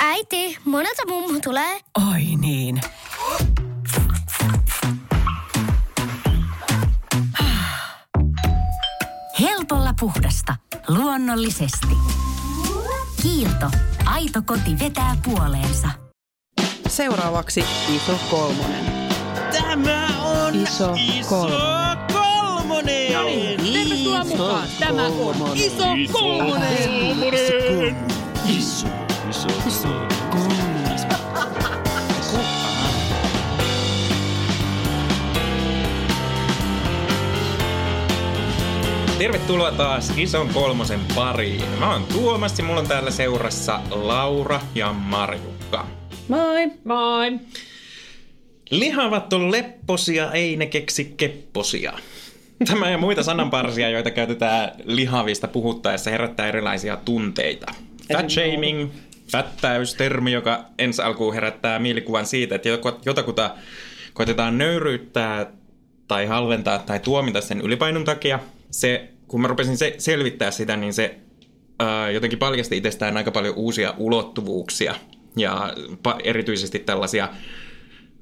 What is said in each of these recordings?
Äiti, monelta mummu tulee? Oi niin. Helpolla puhdasta. Luonnollisesti. Kiilto. Aito koti vetää puoleensa. Seuraavaksi iso kolmonen. Tämä on Iso kolmonen. kolmonen. Tervetuloa mukaan. Tämä on iso kolmonen. Iso, iso, iso. Tervetuloa taas Ison kolmosen pariin. Mä oon Tuomas ja mulla on täällä seurassa Laura ja Marjukka. Moi! Moi. Lihavat on lepposia, ei ne keksi kepposia. Tämä ja muita sananparsia, joita käytetään lihavista puhuttaessa, herättää erilaisia tunteita. Fat shaming, fättäys, termi, joka ensi alkuun herättää mielikuvan siitä, että jotakuta koitetaan nöyryyttää tai halventaa tai tuomita sen ylipainon takia. Se, kun mä rupesin se, selvittää sitä, niin se ää, jotenkin paljasti itsestään aika paljon uusia ulottuvuuksia ja pa- erityisesti tällaisia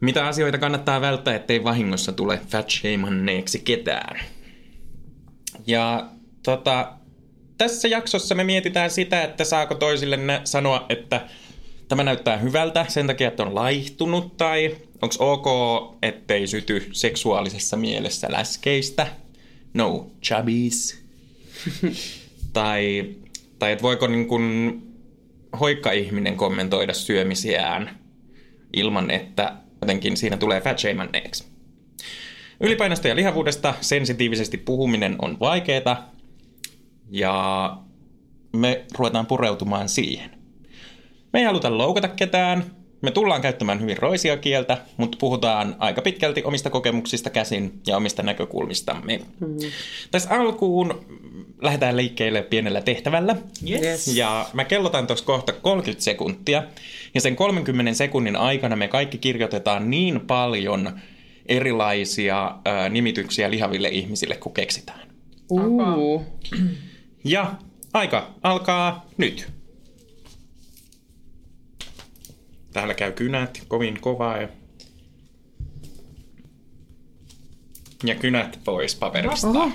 mitä asioita kannattaa välttää, ettei vahingossa tule fat shamanneeksi ketään. Ja tota, tässä jaksossa me mietitään sitä, että saako toisille nä- sanoa, että tämä näyttää hyvältä sen takia, että on laihtunut, tai onko ok, ettei syty seksuaalisessa mielessä läskeistä. No, chubbies. tai, tai että voiko niin kun hoikka-ihminen kommentoida syömisiään ilman, että jotenkin siinä tulee fat shamanneeksi. Ylipainosta ja lihavuudesta sensitiivisesti puhuminen on vaikeaa ja me ruvetaan pureutumaan siihen. Me ei haluta loukata ketään, me tullaan käyttämään hyvin roisia kieltä, mutta puhutaan aika pitkälti omista kokemuksista käsin ja omista näkökulmistamme. Mm. Tässä alkuun lähdetään liikkeelle pienellä tehtävällä. Yes. Ja mä kellotan tuossa kohta 30 sekuntia. Ja sen 30 sekunnin aikana me kaikki kirjoitetaan niin paljon erilaisia ää, nimityksiä lihaville ihmisille, kun keksitään. Uu. Ja aika alkaa nyt. Täällä käy kynät kovin kovaa ja... Ja kynät pois paperista. Oho,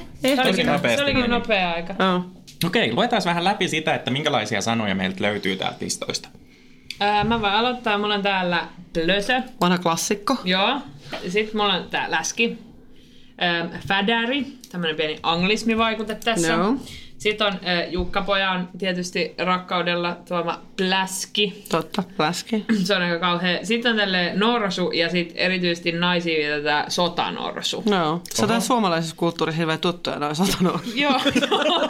olikin, nopeasti se olikin meni. nopea aika. Joo. Okei, luetaan vähän läpi sitä, että minkälaisia sanoja meiltä löytyy täältä listoista. Mä voin aloittaa. Mulla on täällä plösö. Vanha klassikko. Joo. Sitten mulla on tää läski. Ää, fädäri. Tämmönen pieni anglismivaikute tässä. Joo. Sitten on ää, Jukka Pojan tietysti rakkaudella tuoma pläski. Totta, läski. Se on aika kauhea. Sitten on tälle norsu ja sitten erityisesti naisiin vietetään sotanorsu. Joo. Se on suomalaisessa kulttuurissa hirveän tuttuja noin satanut. Joo.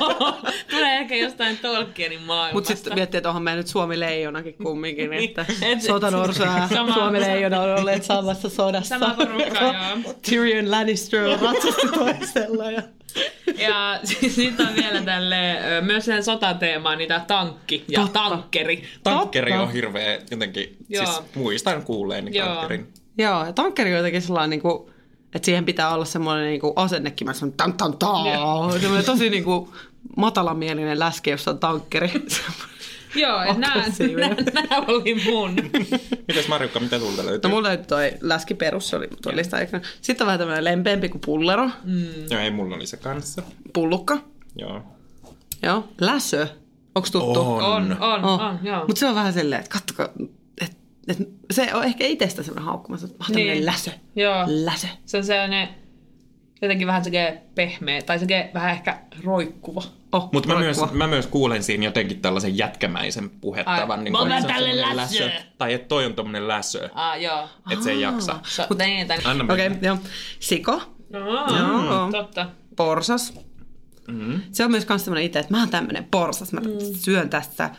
Tulee ehkä jostain Tolkienin maailmasta. Mutta sitten miettii, että onhan meillä nyt Suomi leijonakin kumminkin, että Et- sotanorsa ja Suomi leijona on olleet samassa sodassa. Sama porukka, joo. Tyrion Lannister on ratsasti toisella. Ja... Ja sitten on vielä tälle myös siihen sotateemaan niitä tankki ja Totta. tankkeri. Tankkeri Totta. on hirveä jotenkin, Joo. siis muistan kuulleeni Joo. tankkerin. Joo, ja tankkeri on jotenkin sellainen, niin kuin, että siihen pitää olla semmoinen niin kuin asennekin, mä sanon tan tan taa. Semmoinen tosi niin kuin, matalamielinen läski, jossa on tankkeri. Joo, että nämä, nämä oli mun. Mitäs Marjukka, mitä tulta löytyy? No mulla löytyi toi läski perus, se oli lista aikana. Sitten on vähän tämmöinen lempeämpi kuin pullero, Joo, ei, mulla oli se kanssa. pullukka. Joo. Joo. Läsö. Onko tuttu? On. On, on, Oh. on, joo. Mutta se on vähän silleen, että kattokaa, et, et, se on ehkä itsestä semmoinen haukkuma, että mä oon Niin. läsö. Joo. Läsö. Se on sellainen jotenkin vähän sellainen pehmeä tai sellainen vähän ehkä roikkuva. Oh, Mutta mä myös, mä myös kuulen siinä jotenkin tällaisen jätkämäisen puhettavan. Ai, niin mä se on tälle läsö. Tai että toi on tommonen läsö. Ah, joo. Että se ei jaksa. So, niin, tämän... Anna Okei, mennä. okay, joo. Siko, No, Joo. totta. porsas. Mm. Se on myös kans semmoinen itse, että mä oon tämmönen porsas. Mä syön tässä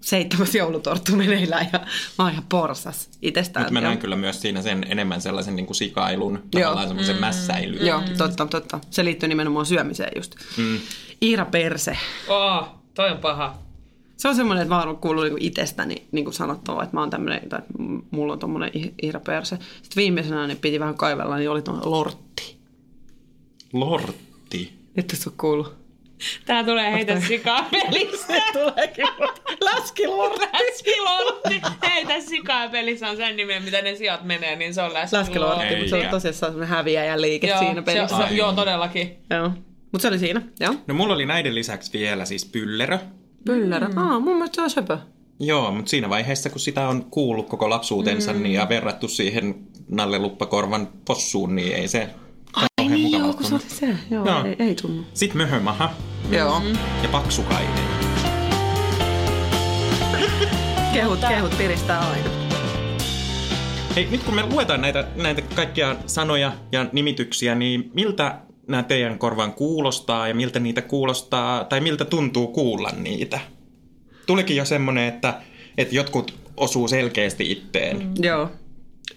seitsemäs joulutorttu meneillään ja mä oon ihan porsas itsestään. Mutta mä näen kyllä myös siinä sen enemmän sellaisen niin kuin sikailun, Joo. tavallaan semmoisen mm. mässäilyn. Joo, totta, totta. Se liittyy nimenomaan syömiseen just. Mm. Iira Perse. Oh, toi on paha. Se on semmoinen, että mä oon kuullut niinku itsestäni niinku sanottavaa, että mä oon tämmöinen, tai että mulla on tommonen i- Iira Perse. Sitten viimeisenä niin piti vähän kaivella, niin oli tuon lortti. Lortti. Nyt et sä oo kuullut. Tää tulee heitä sikaa pelistä. Tuleekin läskilordi. Läskilordi. Heitä sikaa pelissä on sen nimen, mitä ne sijat menee, niin se on läskilordi. Läskilordi, mutta se on Eikä. tosissaan semmoinen häviäjä liike Joo, siinä se, pelissä. se, joo, todellakin. Joo. Mutta se oli siinä, joo. No mulla oli näiden lisäksi vielä siis pyllerö. Pyllerä. Mm. Aa, mun mielestä se on söpö. Joo, mutta siinä vaiheessa, kun sitä on kuullut koko lapsuutensa mm. niin, ja verrattu siihen Nalle Luppakorvan possuun, niin ei se Ai kauhean niin, joo, mukavalta kun se oli se. Joo, Joo. Ei, ei tunnu. Sitten Möhömaha Joo. ja Paksukainen. Kehut, kehut piristää aina. Hei, nyt kun me luetaan näitä, näitä kaikkia sanoja ja nimityksiä, niin miltä nämä teidän korvaan kuulostaa ja miltä niitä kuulostaa, tai miltä tuntuu kuulla niitä? Tulikin jo semmoinen, että, että jotkut osuu selkeästi itteen. Mm. Joo,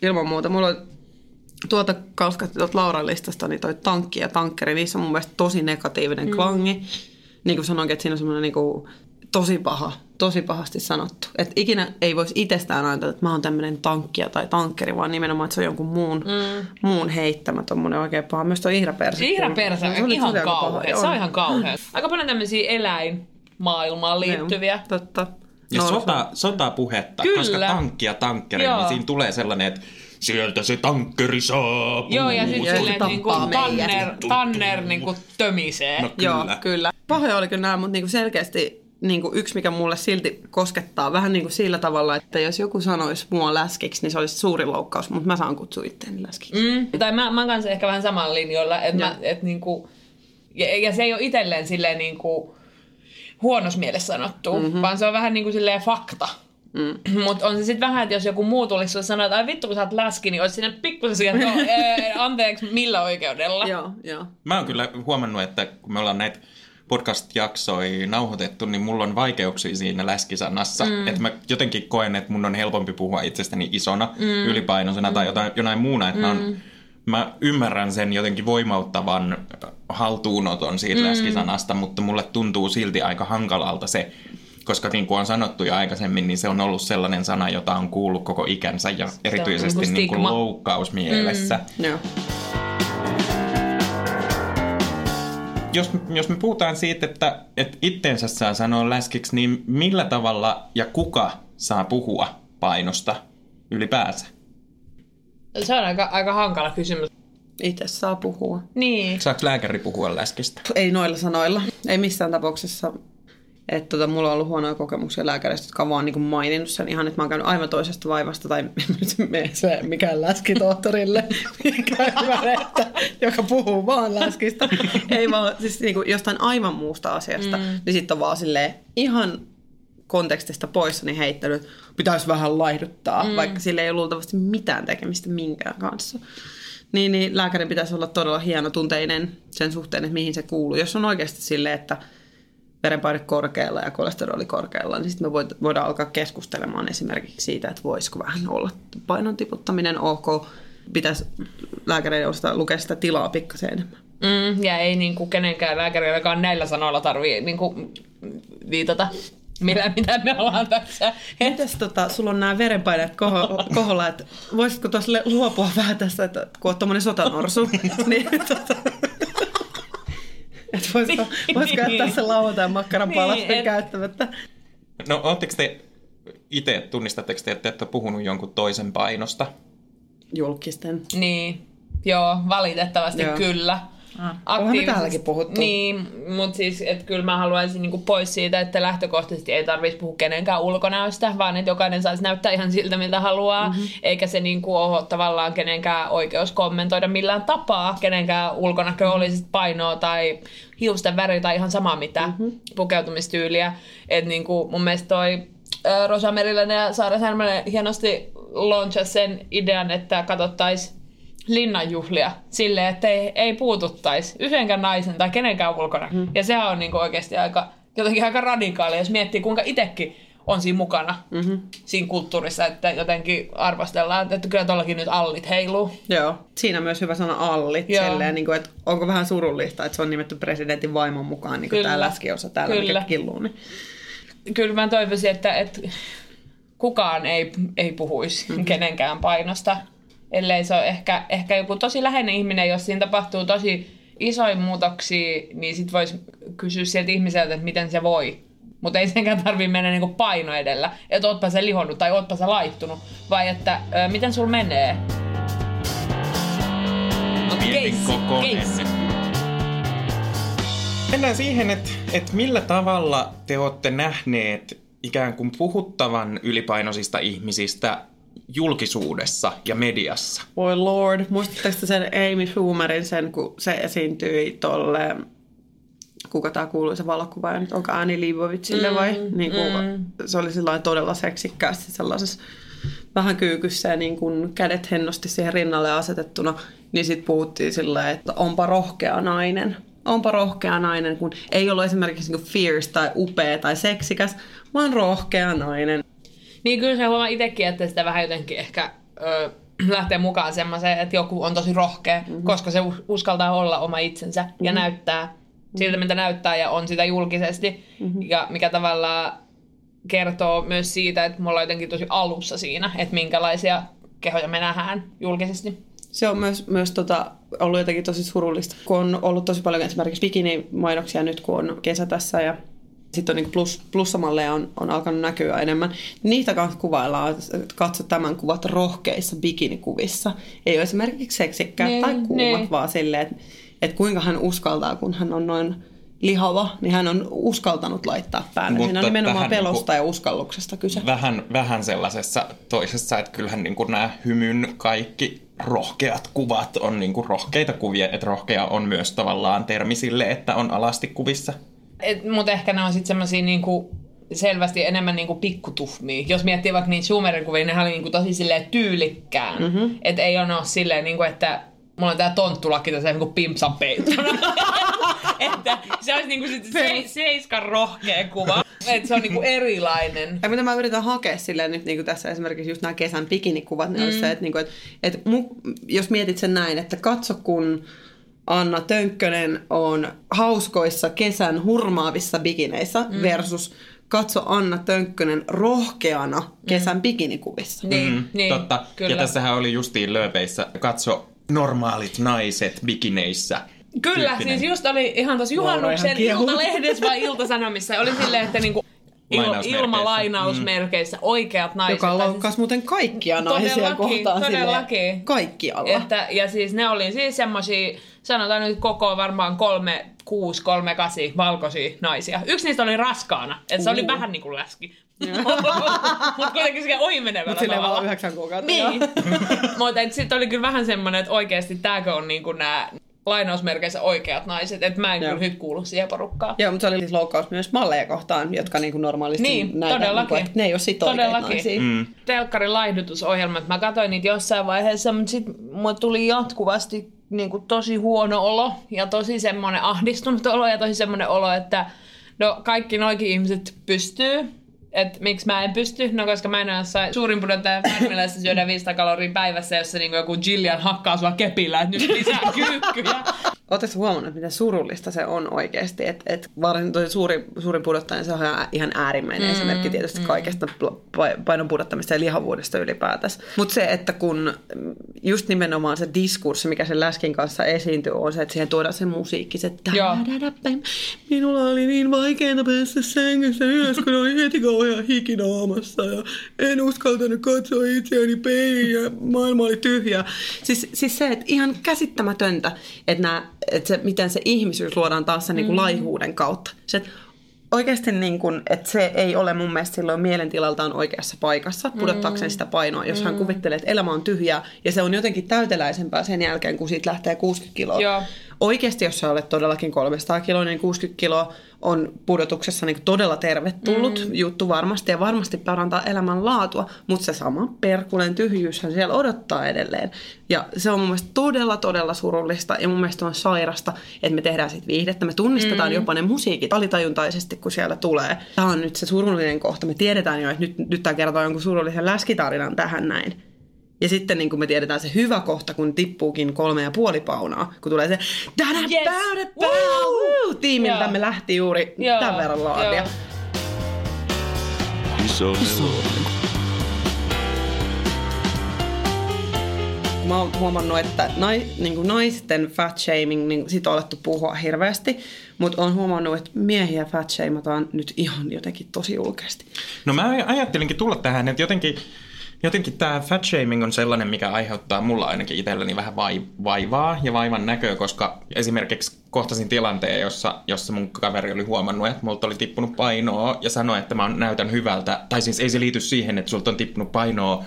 ilman muuta. Mulla on tuota kalskatti tuolta Lauran listasta, niin toi tankki ja tankkeri, niissä on mun mielestä tosi negatiivinen mm. klangi. Niin kuin sanoinkin, että siinä on semmoinen niin kuin, tosi paha, tosi pahasti sanottu. Että ikinä ei voisi itsestään ajatella, että mä oon tämmöinen tankkija tai tankkeri, vaan nimenomaan, että se on jonkun muun, mm. muun heittämä tommonen oikein paha. Myös toi ihraperse. Ihraperse Se on ihan kauhea. Se on ihan kauhea. Aika paljon tämmöisiä eläinmaailmaan liittyviä. Joo, Totta. Ja No, sota, sotapuhetta, Kyllä. koska tankki ja tankkeri, Joo. niin siinä tulee sellainen, että sieltä se tankkeri saapuu. Joo, ja sitten silleen, että niinku. Tanner, Tanner niinku tömisee. No kyllä. Joo, kyllä. Pahoja oli kyllä nämä, mutta niinku selkeästi niinku yksi, mikä mulle silti koskettaa vähän niinku sillä tavalla, että jos joku sanoisi mua läskiksi, niin se olisi suuri loukkaus, mutta mä saan kutsua itteeni läskiksi. Mm. Tai mä, mä oon kanssa ehkä vähän samalla linjoilla, että mä, et niinku, ja, ja, se ei ole itselleen silleen niinku huonos mielessä sanottu, mm-hmm. vaan se on vähän niinku silleen fakta. Mm. Mutta on se sitten vähän, että jos joku muu tulisi sulle sanoa, että ai vittu kun sä oot läski, niin olisi sinne pikkusen siihen, että no, ee, anteeksi, millä oikeudella? Joo, joo. Mä oon kyllä huomannut, että kun me ollaan näitä podcast-jaksoja nauhoitettu, niin mulla on vaikeuksia siinä läskisanassa. Mm. Että mä jotenkin koen, että mun on helpompi puhua itsestäni isona, mm. ylipainoisena tai jotain, jonain muuna. Että mm. mä, on, mä ymmärrän sen jotenkin voimauttavan haltuunoton siitä mm. läskisanasta, mutta mulle tuntuu silti aika hankalalta se, koska niin kuin on sanottu jo aikaisemmin, niin se on ollut sellainen sana, jota on kuullut koko ikänsä ja erityisesti niinku niin kuin stigma. loukkausmielessä. Mm. joo. jos, jos me puhutaan siitä, että, että itteensä saa sanoa läskiksi, niin millä tavalla ja kuka saa puhua painosta ylipäänsä? Se on aika, aika hankala kysymys. Itse saa puhua. Niin. Saako lääkäri puhua läskistä? Ei noilla sanoilla. Ei missään tapauksessa. Että tota, mulla on ollut huonoja kokemuksia lääkäreistä, jotka on vaan niin maininnut sen ihan, että mä oon käynyt aivan toisesta vaivasta tai mene se mikään läskitohtorille, mikä että, joka puhuu vaan läskistä. Ei vaan siis niin kuin jostain aivan muusta asiasta. Mm. Niin sitten on vaan silleen ihan kontekstista poissa niin heittänyt, että pitäisi vähän laihduttaa, mm. vaikka sillä ei ole luultavasti mitään tekemistä minkään kanssa. Niin, niin lääkärin pitäisi olla todella hieno tunteinen sen suhteen, että mihin se kuuluu. Jos on oikeasti silleen, että verenpaine korkealla ja kolesteroli korkealla, niin sitten me void- voidaan alkaa keskustelemaan esimerkiksi siitä, että voisiko vähän olla painon tiputtaminen ok. Pitäisi lääkäreiden osata lukea sitä tilaa pikkasen enemmän. Mm, ja ei niinku kenenkään lääkärilläkaan näillä sanoilla tarvii niinku viitata, millä, mitä me ollaan tässä. Mites tota, sulla on nämä verenpaineet koho, koholla, että voisitko tuossa luopua vähän tässä, että kun oot tommonen sotanorsu, niin tota, että voisiko, voisiko jättää sen lauantain makkaran Niin, et- käyttämättä? No, ootteko te itse, tunnistatteko te, että te olette puhunut jonkun toisen painosta? Julkisten. Niin, joo, valitettavasti Joo. joo. Kyllä. Onhan me täälläkin puhuttu. Niin, mutta siis, että kyllä mä haluaisin niinku pois siitä, että lähtökohtaisesti ei tarvitsisi puhua kenenkään ulkonäöstä, vaan että jokainen saisi näyttää ihan siltä, miltä haluaa, mm-hmm. eikä se niinku ole tavallaan kenenkään oikeus kommentoida millään tapaa, kenenkään ulkonäkö olisi sit painoa tai hiusten väri tai ihan sama mitä mm-hmm. pukeutumistyyliä. Että niinku mun mielestä toi Rosa Meriläinen ja Saara Särmänen hienosti launchasi sen idean, että katsottaisiin linnanjuhlia silleen, että ei, ei puututtaisi yhdenkään naisen tai kenenkään ulkona. Mm. Ja sehän on niinku oikeasti aika, jotenkin aika radikaali, jos miettii kuinka itsekin on siinä mukana mm-hmm. siinä kulttuurissa, että jotenkin arvostellaan, että kyllä tuollakin nyt allit heiluu. Joo. Siinä myös hyvä sana allit. Joo. Silleen, niin kuin, että onko vähän surullista, että se on nimetty presidentin vaimon mukaan, niin kuin tämä läskiosa täällä, Kyllä. mikä killuu. Niin. Kyllä mä toivoisin, että, että kukaan ei, ei puhuisi mm-hmm. kenenkään painosta, ellei se ole ehkä, ehkä joku tosi läheinen ihminen, jos siinä tapahtuu tosi isoin muutoksia, niin sit voisi kysyä sieltä ihmiseltä, että miten se voi. Mutta ei senkään tarvii mennä niinku paino edellä, että ootpa se lihonnut tai ootpa se laittunut, vai että ö, miten sul menee. Kokoinen. keissi. Mennään siihen, että, että millä tavalla te olette nähneet ikään kuin puhuttavan ylipainoisista ihmisistä julkisuudessa ja mediassa. Voi lord, muistatteko te sen Amy Schumerin sen, kun se esiintyi tolle, kuka tämä kuuluisa valokuvaaja nyt, onko Annie Leibovitsille vai? Niin kuin, Se oli sellainen todella seksikkäästi sellaisessa vähän kyykyssä ja niin kuin kädet hennosti siihen rinnalle asetettuna, niin sitten puhuttiin silleen, että onpa rohkea nainen. Onpa rohkea nainen, kun ei ollut esimerkiksi niin fierce tai upea tai seksikäs, vaan rohkea nainen. Niin kyllä se huomaa itsekin, että sitä vähän jotenkin ehkä ö, lähtee mukaan semmoiseen, että joku on tosi rohkea, mm-hmm. koska se us- uskaltaa olla oma itsensä mm-hmm. ja näyttää siltä, mitä näyttää ja on sitä julkisesti. Mm-hmm. Ja mikä tavallaan kertoo myös siitä, että me ollaan jotenkin tosi alussa siinä, että minkälaisia kehoja me nähdään julkisesti. Se on myös, myös tota, ollut jotenkin tosi surullista, kun on ollut tosi paljon esimerkiksi bikinimainoksia nyt, kun on kesä tässä ja sitten on niin plus, plussamalleja on, on alkanut näkyä enemmän. Niitä kanssa kuvaillaan, että katso tämän kuvat rohkeissa bikinikuvissa. Ei ole esimerkiksi seksikkäät Niin, tai kuumat, niin. vaan silleen, että, että kuinka hän uskaltaa, kun hän on noin lihava, niin hän on uskaltanut laittaa päälle. Mutta Siinä on nimenomaan vähän pelosta niinku- ja uskalluksesta kyse. Vähän, vähän sellaisessa toisessa, että kyllähän niin kuin nämä hymyn kaikki rohkeat kuvat on niin kuin rohkeita kuvia, että rohkea on myös tavallaan termi sille, että on alasti kuvissa. Mutta ehkä ne on sitten semmoisia niinku, selvästi enemmän niinku pikkutuhmia. Jos miettii vaikka niitä Schumerin kuvia, ne oli niinku tosi silleen tyylikkään. Mm-hmm. Että ei ole silleen, niinku, että mulla on tää tonttulakki tässä niinku pimpsan peittona. että se olisi niinku sit se, seiskan rohkea kuva. Että se on niinku erilainen. Ja mitä mä yritän hakea silleen nyt niin kuin tässä esimerkiksi just nämä kesän bikinikuvat, ne mm. olisi se, että, niin kuin, että, että mu, jos mietit sen näin, että katso kun Anna Tönkkönen on hauskoissa kesän hurmaavissa bikineissä mm. versus katso Anna Tönkkönen rohkeana kesän mm. bikinikuvissa. Niin, Mm, niin totta. kyllä. Ja tässähän oli justiin lööpeissä, katso normaalit naiset bikineissä. Kyllä, tyyppinen. siis just oli ihan tuossa juhannuksen iltalehdessä vai iltasanomissa. Oli silleen, että niinku il, Lainausmerkeissä. ilma lainausmerkeissä oikeat naiset. Joka tai siis- muuten kaikkia naisia Todellakin, kohtaan todellakin. silleen kaikkialla. Että, ja siis ne oli siis semmosia, sanotaan nyt koko varmaan kolme, kuusi, kolme, kasi valkoisia naisia. Yksi niistä oli raskaana, että se oli vähän niin kuin läski. Mutta kuitenkin se ohimenevällä Mutta silleen tavalla. vaan yhdeksän kuukautta. Niin. Mutta sitten oli kyllä vähän semmoinen, että oikeasti tääkö on niinku nämä lainausmerkeissä oikeat naiset. Että mä en Joo. kyllä nyt kuulu siihen porukkaan. Joo, mutta se oli siis loukkaus myös malleja kohtaan, jotka niin kuin normaalisti Niin, näitä, todellakin. Niin kuin, että ne ei ole sit Todellakin. naisia. Mm. telkkarin laihdutusohjelmat. Mä katsoin niitä jossain vaiheessa, mutta sitten mulle tuli jatkuvasti niin kuin tosi huono olo ja tosi semmoinen ahdistunut olo ja tosi semmoinen olo, että no kaikki noikin ihmiset pystyy. Että miksi mä en pysty? No koska mä en ole jossain suurin pudottaja Färmilässä syödään 500 kaloria päivässä, jossa niinku joku Jillian hakkaa sua kepillä, että nyt lisää kyykkyjä. Oletteko huomannut, miten surullista se on oikeasti? Et, et varsin toi suuri, suurin pudottaja, se on ihan- äärimmäinen mm, esimerkki tietysti mm. kaikesta painon pudottamista ja lihavuudesta ylipäätänsä. Mutta se, että kun just nimenomaan se diskurssi, mikä sen läskin kanssa esiintyy, on se, että siihen tuodaan se musiikki, se Joo. "Tadadapam, minulla oli niin vaikeaa päästä sängystä ylös, kun oli heti kauhean hiki naamassa ja en uskaltanut katsoa itseäni peiliin ja maailma oli tyhjä. Siis, siis se, että ihan käsittämätöntä, että, nämä, että se, miten se ihmisyys luodaan taas sen niin kuin laihuuden kautta. Se, että oikeasti niin kuin, että se ei ole mun mielestä silloin mielentilaltaan oikeassa paikassa pudottaakseen sitä painoa, jos hän kuvittelee, että elämä on tyhjää ja se on jotenkin täyteläisempää sen jälkeen, kun siitä lähtee 60 kiloa. Joo. Oikeasti, jos sä olet todellakin 300 kiloa, niin 60 kiloa on pudotuksessa niin todella tervetullut mm. juttu varmasti ja varmasti parantaa elämänlaatua, mutta se sama perkulen tyhjyyshän siellä odottaa edelleen. Ja se on mun mielestä todella, todella surullista ja mun mielestä on sairasta, että me tehdään siitä viihdettä. Me tunnistetaan mm. jopa ne musiikit alitajuntaisesti, kun siellä tulee. Tämä on nyt se surullinen kohta. Me tiedetään jo, että nyt, nyt tämä kertoo jonkun surullisen läskitarinan tähän näin. Ja sitten niin kuin me tiedetään se hyvä kohta, kun tippuukin kolme ja puoli paunaa, kun tulee se Yes! tiimiltä me lähti juuri Joo, tämän verran laadia. joo. Iso mä oon huomannut, että nai, niin kuin naisten fat shaming, niin siitä on alettu puhua hirveästi, mutta on huomannut, että miehiä fat shamataan nyt ihan jotenkin tosi julkeasti. No mä ajattelinkin tulla tähän, että jotenkin, jotenkin tämä fat shaming on sellainen, mikä aiheuttaa mulla ainakin itselleni vähän vai, vaivaa ja vaivan näköä, koska esimerkiksi kohtasin tilanteen, jossa, jossa mun kaveri oli huomannut, että multa oli tippunut painoa ja sanoi, että mä näytän hyvältä. Tai siis ei se liity siihen, että sulta on tippunut painoa,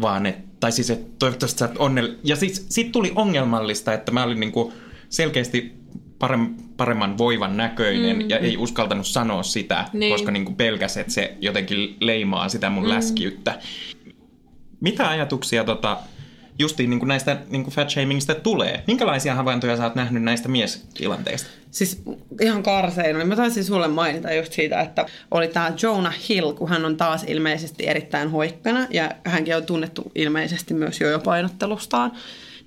vaan että, tai siis, että toivottavasti sä oot onnell... Ja siis sit tuli ongelmallista, että mä olin niinku selkeästi parem, paremman voivan näköinen mm. ja ei uskaltanut sanoa sitä, Niin. koska niinku pelkäs, että se jotenkin leimaa sitä mun mm. läskiyttä. Mitä ajatuksia tota, justiin niin kuin näistä niin kuin fat shamingista tulee? Minkälaisia havaintoja sä oot nähnyt näistä miestilanteista? Siis ihan karsein. Mä taisin sulle mainita just siitä, että oli tämä Jonah Hill, kun hän on taas ilmeisesti erittäin hoikkana ja hänkin on tunnettu ilmeisesti myös jo painottelustaan.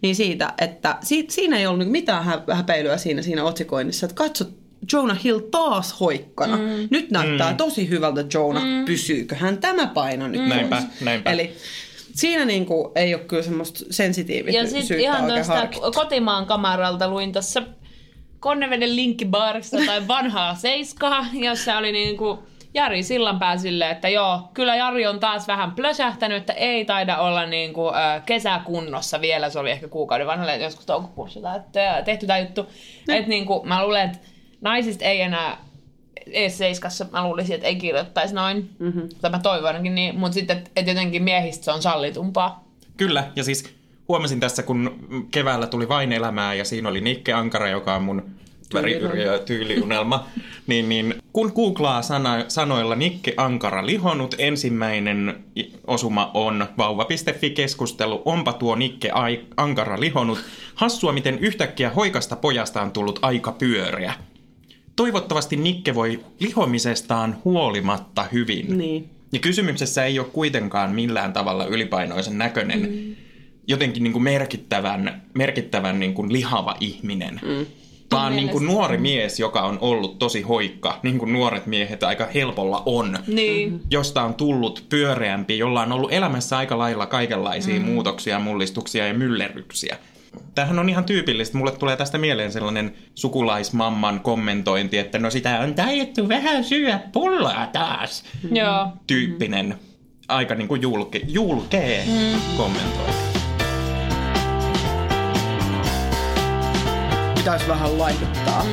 Niin siitä, että si- siinä ei ollut niinku mitään hä- häpeilyä siinä, siinä otsikoinnissa, että katso Jonah Hill taas hoikkana. Mm. Nyt näyttää mm. tosi hyvältä Jonah, mm. pysyykö hän tämä paino nyt Näinpä, pois? näinpä. Eli siinä niinku ei ole kyllä semmoista Ja sensitiivisyyttä sitten ihan tuosta kotimaan kamaralta luin tässä Konneveden linkkibaarista tai vanhaa seiskaa, jossa oli niinku Jari Sillanpää silleen, että joo, kyllä Jari on taas vähän plösähtänyt, että ei taida olla niinku, äh, kesäkunnossa vielä. Se oli ehkä kuukauden vanhalle, joskus toukokuussa tai tehty tämä juttu. Että niinku, mä luulen, että naisista ei enää seiskassa, mä luulisin, että ei kirjoittaisi noin. Mm-hmm. Tai mä toivon ainakin niin, mutta sitten, että et jotenkin miehistä se on sallitumpaa. Kyllä, ja siis huomasin tässä, kun keväällä tuli Vain elämää ja siinä oli Nikke Ankara, joka on mun ja tyyliunelma, niin, niin kun googlaa sana, sanoilla Nikke Ankara lihonut, ensimmäinen osuma on vauva.fi-keskustelu, onpa tuo Nikke Ai- Ankara lihonut. Hassua, miten yhtäkkiä hoikasta pojasta on tullut aika pyöreä. Toivottavasti Nikke voi lihomisestaan huolimatta hyvin. Niin. Ja kysymyksessä ei ole kuitenkaan millään tavalla ylipainoisen näköinen, mm. jotenkin niin kuin merkittävän, merkittävän niin kuin lihava ihminen. Mm. Vaan niin kuin nuori mies, joka on ollut tosi hoikka, niin kuin nuoret miehet aika helpolla on. Niin. Josta on tullut pyöreämpi, jolla on ollut elämässä aika lailla kaikenlaisia mm. muutoksia, mullistuksia ja myllerryksiä. Tämähän on ihan tyypillistä. Mulle tulee tästä mieleen sellainen sukulaismamman kommentointi, että no sitä on taidettu vähän syödä pulloa taas Joo. tyyppinen, aika niin kuin julke, julkee mm. kommentointi. Pitäisi vähän laihduttaa.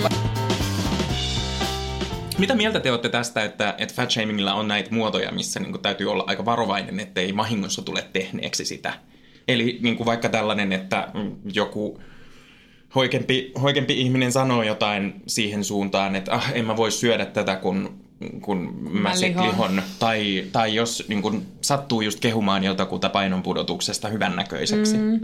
Mitä mieltä te olette tästä, että, että fat shamingilla on näitä muotoja, missä niin kuin täytyy olla aika varovainen, ettei vahingossa tule tehneeksi sitä? Eli niin kuin vaikka tällainen, että mm, joku hoikempi, hoikempi ihminen sanoo jotain siihen suuntaan, että ah, en mä voi syödä tätä, kun, kun mä, Mä sit lihon. lihon. Tai, tai jos niin kuin, sattuu just kehumaan jotakuta painonpudotuksesta hyvännäköiseksi. Mm.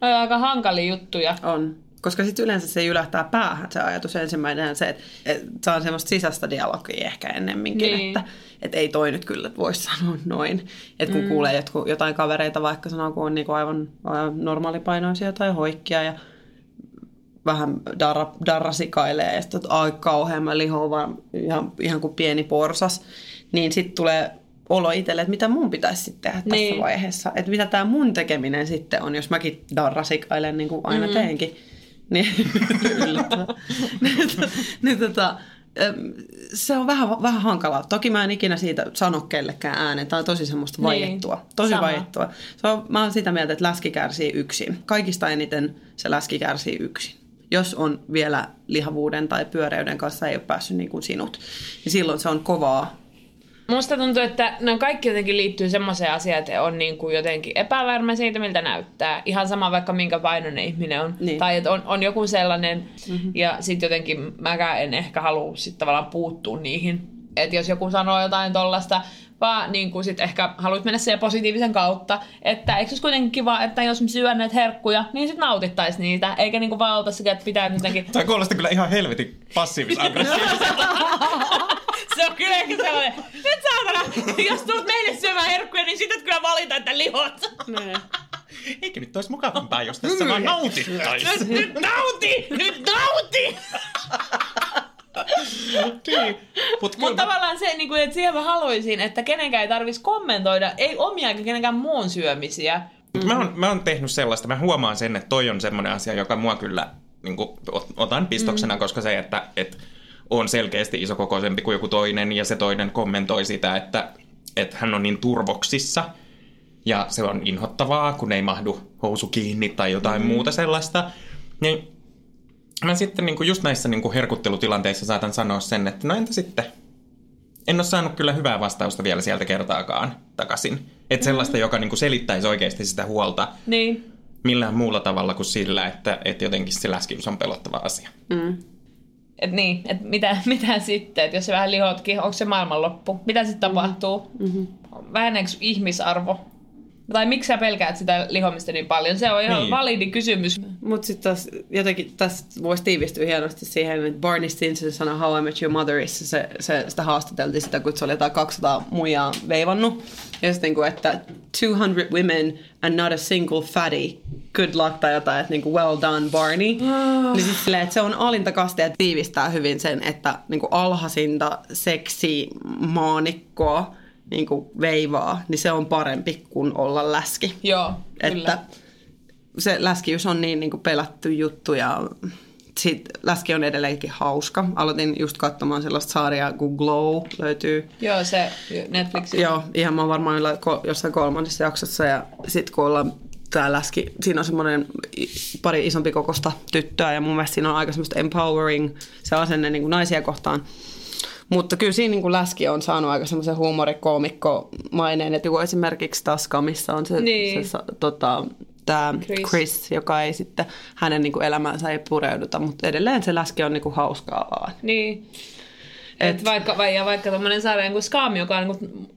No, aika hankalia juttuja. On. Koska sitten yleensä se ylähtää päähän se ajatus ensimmäinen se, että, että se on semmoista sisäistä dialogia ehkä ennemminkin, Niin. että, että ei toi nyt kyllä voisi sanoa noin. Että kun mm. kuulee jotkut, jotain kavereita vaikka sanoo, kun on niinku aivan, aivan normaalipainoisia tai hoikkia ja vähän darra, darrasikailee ja sitten, että ai kauhean mä lihoon vaan ihan, ihan kuin pieni porsas, niin sitten tulee olo itselle, että mitä mun pitäisi sitten tehdä tässä Niin. vaiheessa. Että mitä tämä mun tekeminen sitten on, jos mäkin darrasikailen niin kuin aina mm. teenkin. Niin, niin, niin, tota, se on vähän, vähän hankalaa. Toki mä en ikinä siitä sano kellekään ääneen. Tämä on tosi semmoista Niin, vaiettua. Tosi sama. vaiettua. Se on, mä oon sitä mieltä, että läski kärsii yksin. Kaikista eniten se läski kärsii yksin. Jos on vielä lihavuuden tai pyöreyden kanssa ei ole päässyt niin kuin sinut, niin silloin se on kovaa. Musta tuntuu, että ne kaikki jotenkin liittyy semmoiseen asiaan, että on niin kuin jotenkin epävarma siitä, miltä näyttää. Ihan sama vaikka minkä painoinen ihminen on. Niin. Tai että on, on joku sellainen, mm-hmm. ja sitten jotenkin mäkään en ehkä halua sit tavallaan puuttua niihin. Että jos joku sanoo jotain tollasta, vaan niin kuin sit ehkä haluat mennä siihen positiivisen kautta, että eikö se olisi kuitenkin kiva, että jos me syön näitä herkkuja, niin sitten nautittaisi niitä, eikä niin kuin vaan sekä, että pitää jotenkin Tämä kuulostaa kyllä ihan helvetin passiivis-aggressiiviselta. Se on kyllä ehkä sellainen, nyt saatana, jos tulet meille syömään herkkuja, niin sit et kyllä valita, että lihot. Eikö nyt olisi mukavampaa, jos tässä vaan nautittaisiin? Nyt nauti! Nyt nauti! Niin. Mut Mutta mä- tavallaan se, niin kuin, että siihen mä haluaisin, että kenenkään ei tarvitsisi kommentoida, ei omia eikä kenenkään muun syömisiä. Mä, oon, mä oon tehnyt sellaista, mä huomaan sen, että toi on semmoinen asia, joka mua kyllä niin kuin, otan pistoksena, mm. koska se, että, että on selkeästi isokokoisempi kuin joku toinen ja se toinen kommentoi sitä, että, että hän on niin turvoksissa ja se on inhottavaa, kun ei mahdu housu kiinni tai jotain mm. muuta sellaista. Niin mä sitten niin kuin just näissä niin kuin herkuttelutilanteissa saatan sanoa sen, että no entä sitten? En ole saanut kyllä hyvää vastausta vielä sieltä kertaakaan takaisin. Että sellaista, joka niin kuin selittäisi oikeasti sitä huolta Niin. millään muulla tavalla kuin sillä, että, että jotenkin se läskiys on pelottava asia. Et niin, et mitä, mitä sitten, että jos se vähän lihotkin, onko se maailmanloppu? Mitä sitten tapahtuu? Mm-hmm. Väheneekö ihmisarvo? Tai miksi sä pelkäät sitä lihomista niin paljon? Se on ihan Niin. validi kysymys. Mutta sitten taas jotenkin tästä voisi tiivistyä hienosti siihen, että Barney Stinson sanoi How I Met Your Motherissa, se, se, sitä haastateltiin sitä, kun se oli jotain 200 muijaa veivannut. Ja sitten niin että 200 women and not a single fatty, good luck tai jotain, että niin kuin, well done Barney. Oh. Niin siis silleen, että se on alinta kastia ja tiivistää hyvin sen, että niin kuin alhaisinta seksimaanikkoa niin kuin veivaa, niin se on parempi kuin olla läski. Joo, kyllä. Että se läskiys on niin, niin kuin pelätty juttu ja sit läski on edelleenkin hauska. Aloitin just katsomaan sellaista sarjaa kuin Glow löytyy. Joo, se Netflixin. Joo, ihan mä oon varmaan jossain kolmannessa jaksossa ja sit kun ollaan tää läski, siinä on semmoinen pari isompi kokosta tyttöä ja mun mielestä siinä on aika semmoista empowering se asenne niin kuin naisia kohtaan. Mutta kyllä siinä niin kuin läski on saanut aika semmoisen huumorikoomikko-maineen, että joku esimerkiksi Taska, missä on se, Niin. se tota, tämä Chris. Chris. Joka ei sitten, hänen niin kuin elämäänsä ei pureuduta, mutta edelleen se läski on niin kuin hauskaa vaan. Niin. Et, Et- vaikka, vai, ja vaikka tämmöinen sarja kuin Scam, joka on niin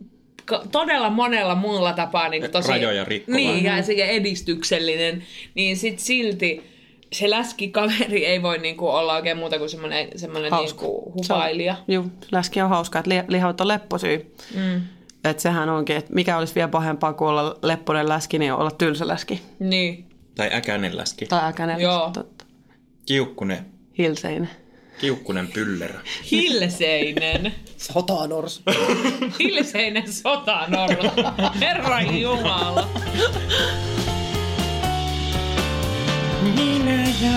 todella monella muulla tapaa niin tosi... Rajoja rikkova. Niin, ja se edistyksellinen, niin sit silti se läskikaveri ei voi niinku olla oikein muuta kuin semmoinen, semmoinen niinku hupailija. Joo, läski on hauskaa, että li- lihavat on lepposyy. Mm. Että sehän onkin, että mikä olisi vielä pahempaa kuin olla lepponen läski, niin olla tylsä läski. Niin. Tai äkäinen läski. Tai äkäinen Joo. läski, totta. Kiukkunen, Hilseinen. kiukkunen pyllerä. Hilseinen. Sotanors. Hilseinen sotanorra. Herra Jumala. Minä ja...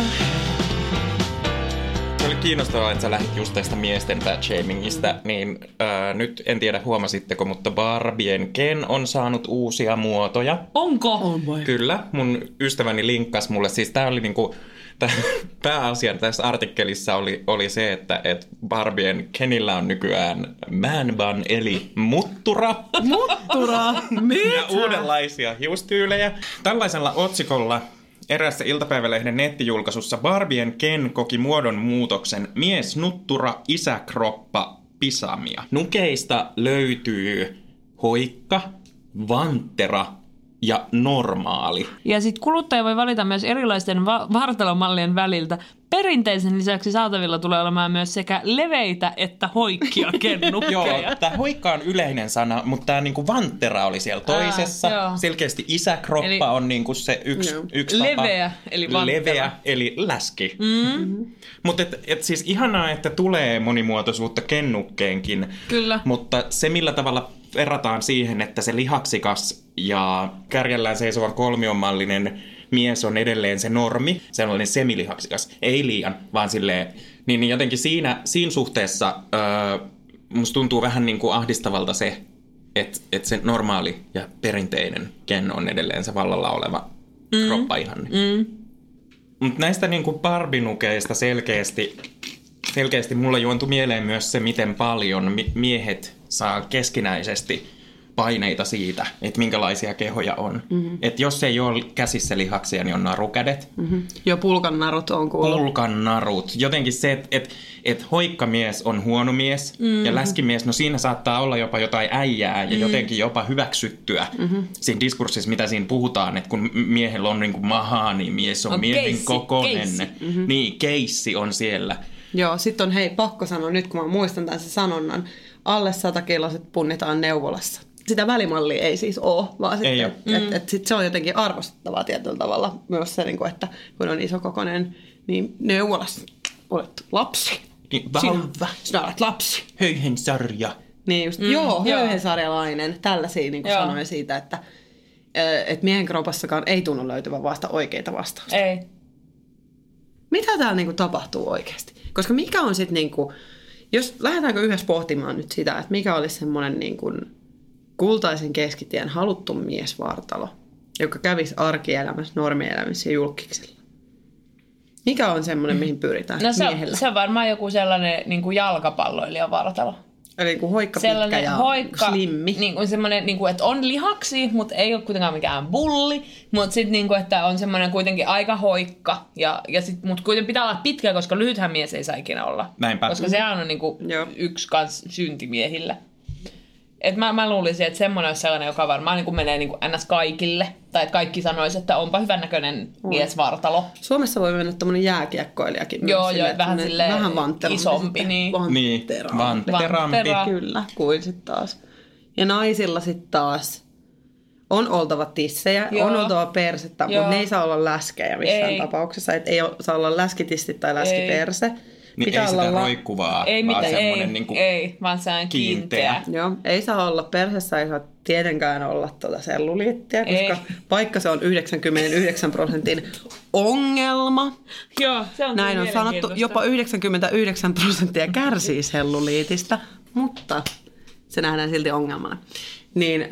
Se oli kiinnostavaa, että sä lähdit just tästä miesten shamingista, niin ää, nyt en tiedä huomasitteko, mutta Barbien Ken on saanut uusia muotoja. Onko? On vai? Kyllä, mun ystäväni linkkasi mulle, siis tää oli niinku, tää, pääasia tässä artikkelissa oli, oli se, että et Barbien Kenillä on nykyään man bun eli muttura. Muttura. ja uudenlaisia hiustyylejä. Tällaisella otsikolla erässä iltapäivälehden nettijulkaisussa Barbien Ken koki muodon muutoksen mies nuttura isäkroppa pisamia. Nukeista löytyy hoikka, vanttera ja normaali. Ja sitten kuluttaja voi valita myös erilaisten va- vartalomallien väliltä. Perinteisen lisäksi saatavilla tulee olemaan myös sekä leveitä että hoikkia Joo, kennukkeja. tämä hoikka on yleinen sana, mutta tämä niinku vanttera oli siellä toisessa. joo. Selkeästi isäkroppa Eli- on niinku se yksi, Joo. yksi tapa. Leveä, eli vanttera. Leveä, eli läski. Mm. Mutta et, et siis ihanaa, että tulee monimuotoisuutta kennukkeenkin. Kyllä. Mutta se, millä tavalla verrataan siihen, että se lihaksikas ja kärjellään seisovan kolmionmallinen mies on edelleen se normi, sellainen semilihaksikas, ei liian, vaan silleen, niin, niin jotenkin siinä, siinä suhteessa öö, musta tuntuu vähän niin kuin ahdistavalta se, että et se normaali ja perinteinen Ken on edelleen se vallalla oleva mm. kroppaihanne. Mm. Mutta näistä niin kuin barbinukeista selkeästi, selkeästi mulla juontui mieleen myös se, miten paljon mi- miehet saa keskinäisesti paineita siitä, että minkälaisia kehoja on. Mm-hmm. Että jos ei ole käsissä lihaksia, niin on narukädet, mm-hmm. Jo pulkan narut on kuullut. pulkan narut. Jotenkin se, että et, et hoikkamies on huono mies mm-hmm. ja läskimies, no siinä saattaa olla jopa jotain äijää ja mm-hmm. jotenkin jopa hyväksyttyä mm-hmm. siinä diskurssissa, mitä siinä puhutaan, että kun miehellä on niinku mahaa, niin mies on, On miehen keissi, keissi. Mm-hmm. Niin, keissi on siellä. Joo, sitten on hei, pakko sanoa nyt, kun mä muistan tämän sanonnan. Alle 100 kiloset punnitaan neuvolassa. Sitä välimallia ei siis ole, vaan Ei sitten, oo. et, et, et sit se on jotenkin arvostettavaa tietyllä tavalla myös se, niin kuin, että kun on isokokoinen, niin neuvolassa olet lapsi. Niin, Sinä, vauva, sinä olet lapsi. höyhensarja. Niin just, mm, joo, joo. höyhensarjalainen, tällaisia niin Joo. sanoja siitä, että että miehen kropassakaan ei tunnu löytyvän vasta oikeita vastauksia. Ei. Mitä täällä niinku tapahtuu oikeasti? Koska mikä on sitten, niinku, jos lähdetäänkö yhdessä pohtimaan nyt sitä, että mikä olisi semmoinen niinku kultaisen keskitien haluttu miesvartalo, joka kävisi arkielämässä, normielämässä ja julkiksella? Mikä on semmoinen, mihin pyritään No se, miehellä? se on varmaan joku sellainen niin kuin jalkapalloilijan vartalo. Eli niin kuin hoikka pitkä Sellainen ja hoikka, slimmi. niin kuin semmoinen, niin kuin, että on lihaksi, mutta ei ole kuitenkaan mikään bulli, mutta sitten niin kuin, että on semmoinen kuitenkin aika hoikka, ja, ja sit, mutta kuitenkin pitää olla pitkä, koska lyhythän mies ei saa ikinä olla. Näinpä. Koska sehän on niin kuin Joo. yksi kans syntimiehillä. Et mä, mä luulisin, että semmoinen olisi sellainen, joka varmaan niin menee niin ns. kaikille. Tai että kaikki sanoisivat, että onpa hyvännäköinen miesvartalo. Suomessa voi mennä tämmöinen jääkiekkoilijakin. Joo, joo, että vähän silleen vähän isompi, niin. Niin, Vantterampi. Vanttera. Kyllä, kuin sitten taas. Ja naisilla sitten taas on oltava tissejä, Joo. on oltava persettä, Joo. mutta ne ei saa olla läskejä missään Ei. tapauksessa. Et ei ole- saa olla läskitistit tai läskiperse. Niin ei sitä la- roikkuvaa, Ei vaan mitään, ei, semmoinen niin kuin ei, vaan se on kiinteä. kiinteä. Joo, ei saa olla persessä, ei saa tietenkään olla tuota selluliittiä, koska Ei. vaikka se on 99 prosentin ongelma, Joo, se on näin on sanottu, jopa 99 prosenttia kärsii selluliitistä, mutta se nähdään silti ongelmana. Niin äh,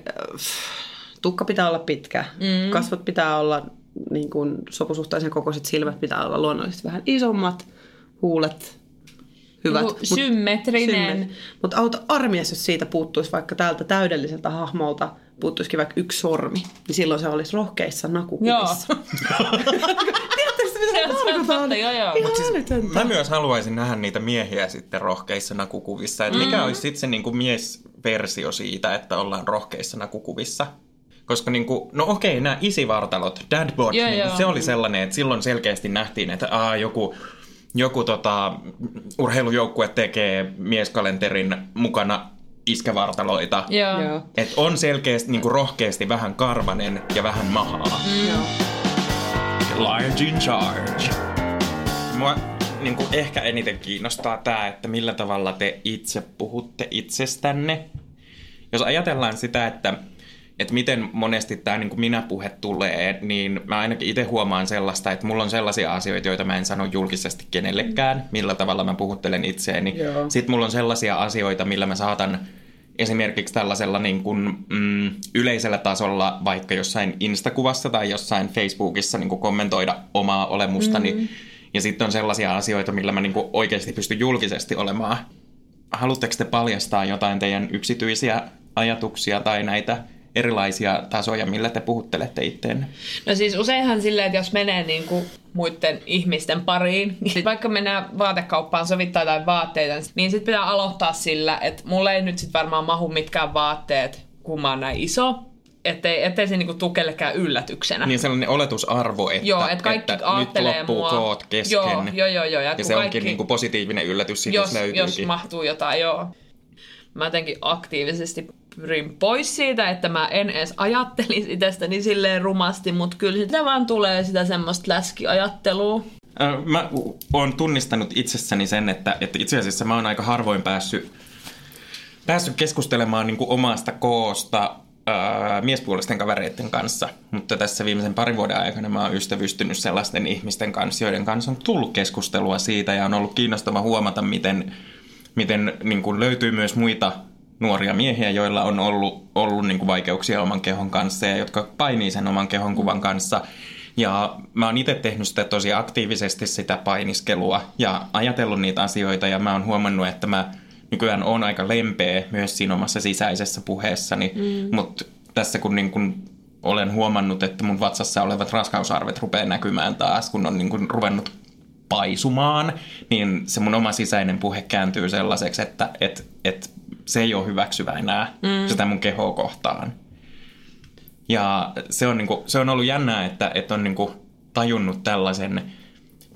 tukka pitää olla pitkä, mm. kasvot pitää olla niin kuin sopusuhtaisen kokoiset, silmät pitää olla luonnollisesti vähän isommat, huulet hyvät. Joku mut- symmetrinen. Mutta auta armias, jos siitä puuttuisi vaikka tältä täydelliseltä hahmolta, puuttuisikin vaikka yksi sormi, niin silloin se olisi rohkeissa Joo. nakukuvissa. Tiedättekö, mitä Se tarkoitan? joo, joo. Ihan älytöntä. Mä myös haluaisin nähdä niitä miehiä sitten rohkeissa nakukuvissa. Että mikä olisi sitten se niinku miesversio siitä, että ollaan rohkeissa nakukuvissa? Koska niinku, no okei, nämä isivartalot, dadbod, Joo, niin joo. se oli sellainen, että silloin selkeästi nähtiin, että aa, joku, joku tota, urheilujoukkue tekee mieskalenterin mukana iskävartaloita. Joo. Joo. Et on selkeästi niinku rohkeasti vähän karvanen ja vähän mahaa. Joo. Large in charge. Mua niin kuin ehkä eniten kiinnostaa tämä, että millä tavalla te itse puhutte itsestänne. Jos ajatellaan sitä, että, että miten monesti tämä niin minä-puhe tulee, niin mä ainakin itse huomaan sellaista, että mulla on sellaisia asioita, joita mä en sano julkisesti kenellekään, millä tavalla mä puhuttelen itseäni. Joo. Sitten mulla on sellaisia asioita, millä mä saatan esimerkiksi tällaisella niin kuin, mm, yleisellä tasolla vaikka jossain Instakuvassa tai jossain Facebookissa niin kuin kommentoida omaa olemustani. Mm. Ja sitten on sellaisia asioita, millä mä niin kuin oikeasti pystyn julkisesti olemaan. Haluatteko te paljastaa jotain teidän yksityisiä ajatuksia tai näitä erilaisia tasoja, millä te puhuttelette itteenne? No siis useinhan silleen, että jos menee niin kuin muiden ihmisten pariin, niin vaikka mennään vaatekauppaan sovittaa jotain vaatteita, niin sitten pitää aloittaa sillä, että mulle ei nyt sitten varmaan mahu mitkään vaatteet, kun mä oon näin iso, ettei, ettei se niinku tuu kellekään yllätyksenä. Niin sellainen oletusarvo, että, Joo, että kaikki että nyt loppuu mua. koot kesken. Joo, joo, joo. joo. Ja kun se onkin niin kuin positiivinen yllätys, jos, jos, jos jos löytyykin. mahtuu jotain, joo. Mä jotenkin aktiivisesti pyrin pois siitä, että mä en edes ajattelisi itsestäni silleen rumasti, mutta kyllä sitä vaan tulee sitä semmoista läskiajattelua. Mä oon tunnistanut itsessäni sen, että, että itse asiassa mä oon aika harvoin päässyt, päässyt keskustelemaan niin omasta koosta ää, miespuolisten kavereiden kanssa. Mutta tässä viimeisen parin vuoden aikana mä oon ystävystynyt sellaisten ihmisten kanssa, joiden kanssa on tullut keskustelua siitä ja on ollut kiinnostava huomata, miten, miten niin kuin löytyy myös muita nuoria miehiä, joilla on ollut, ollut niin kuin vaikeuksia oman kehon kanssa ja jotka painii sen oman kehon kuvan kanssa. Ja mä oon itse tehnyt sitä tosi aktiivisesti sitä painiskelua ja ajatellut niitä asioita ja mä oon huomannut, että mä nykyään on aika lempeä myös siinä omassa sisäisessä puheessani, mm. mutta tässä kun, niin kun olen huomannut, että mun vatsassa olevat raskausarvet rupeaa näkymään taas, kun on niin kun ruvennut paisumaan, niin se mun oma sisäinen puhe kääntyy sellaiseksi, että et, et se ei ole hyväksyvä enää mm. sitä mun kehoa kohtaan. Ja se on, niinku, se on ollut jännää, että, että on niinku tajunnut tällaisen,